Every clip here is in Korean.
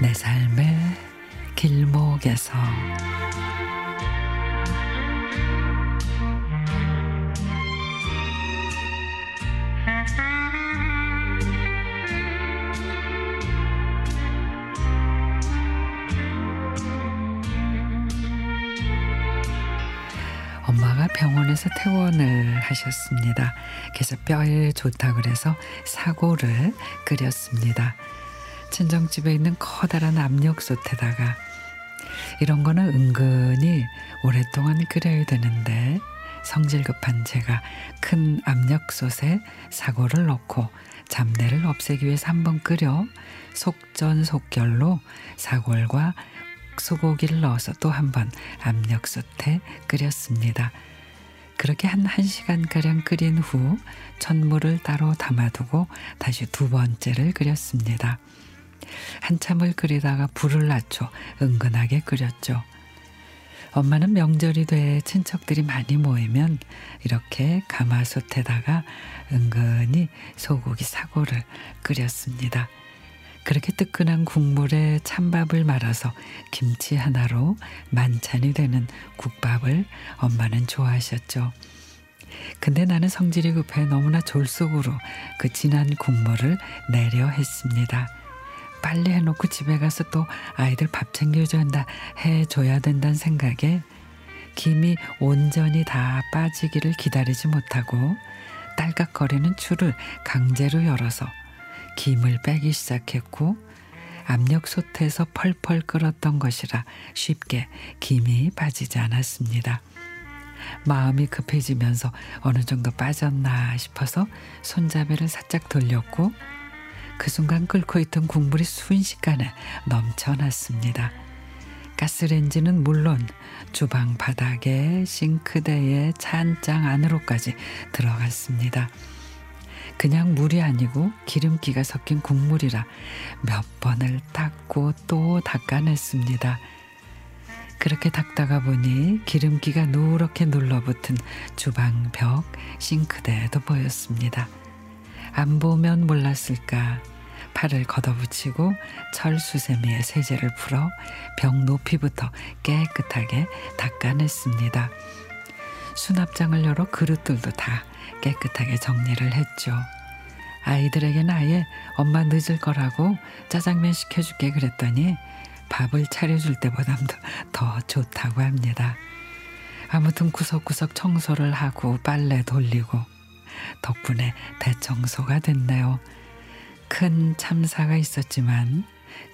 내 삶의 길목에서 엄마가 병원에서 퇴원을 하셨습니다. 그래서 뼈에 좋다 그래서 사고를 끓였습니다. 친정집에 있는 커다란 압력솥에다가 이런 거는 은근히 오랫동안 끓여야 되는데 성질 급한 제가 큰 압력솥에 사고를 넣고 잡내를 없애기 위해서 한번 끓여 속전속결로 사골과 소고기를 넣어서 또 한 번 압력솥에 끓였습니다. 그렇게 한 1시간가량 끓인 후 천물을 따로 담아두고 다시 두 번째를 끓였습니다. 한참을 끓이다가 불을 낮춰 은근하게 끓였죠. 엄마는 명절이 돼 친척들이 많이 모이면 이렇게 가마솥에다가 은근히 소고기 사고를 끓였습니다. 그렇게 뜨끈한 국물에 찬밥을 말아서 김치 하나로 만찬이 되는 국밥을 엄마는 좋아하셨죠. 근데 나는 성질이 급해 너무나 졸속으로 그 진한 국물을 내려 했습니다. 빨리 해놓고 집에 가서 또 아이들 밥 챙겨줘야 한다, 해줘야 된다는 생각에 김이 온전히 다 빠지기를 기다리지 못하고 딸깍거리는 줄을 강제로 열어서 김을 빼기 시작했고 압력솥에서 펄펄 끓었던 것이라 쉽게 김이 빠지지 않았습니다. 마음이 급해지면서 어느 정도 빠졌나 싶어서 손잡이를 살짝 돌렸고 그 순간 끓고 있던 국물이 순식간에 넘쳐났습니다. 가스레인지는 물론 주방 바닥에 싱크대에 찬장 안으로까지 들어갔습니다. 그냥 물이 아니고 기름기가 섞인 국물이라 몇 번을 닦고 또 닦아냈습니다. 그렇게 닦다가 보니 기름기가 누렇게 눌러붙은 주방 벽 싱크대에도 보였습니다. 안 보면 몰랐을까 팔을 걷어붙이고 철수세미에 세제를 풀어 벽 높이부터 깨끗하게 닦아냈습니다. 수납장을 열어 그릇들도 다 깨끗하게 정리를 했죠. 아이들에게는 아예 엄마 늦을 거라고 짜장면 시켜줄게 그랬더니 밥을 차려줄 때보다도 더 좋다고 합니다. 아무튼 구석구석 청소를 하고 빨래 돌리고 덕분에 대청소가 됐네요. 큰 참사가 있었지만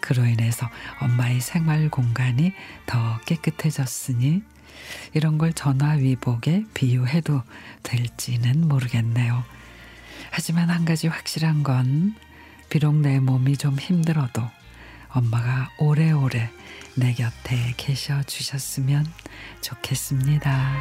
그로 인해서 엄마의 생활 공간이 더 깨끗해졌으니 이런 걸 전화 위복에 비유해도 될지는 모르겠네요. 하지만 한 가지 확실한 건 비록 내 몸이 좀 힘들어도 엄마가 오래오래 내 곁에 계셔 주셨으면 좋겠습니다.